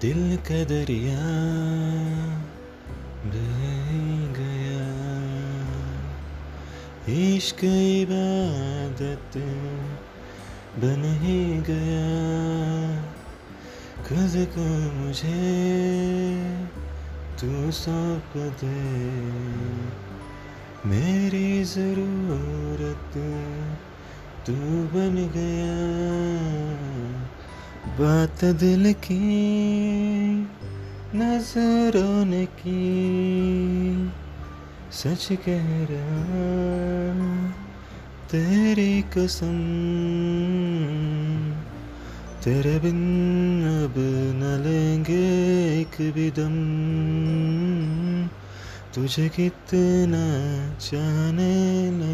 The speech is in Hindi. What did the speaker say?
दिल का दरिया बह गया। इश्क इबादत बन ही गया। खुद को मुझे तू सौंप दे। मेरी ज़रूरत तू बन गया। बात दिल की, नज़रों ने की। सच कह रहा तेरी कसम। तेरे बिन अब न लेंगे एक भी दम। तुझे कितना चाहने लगे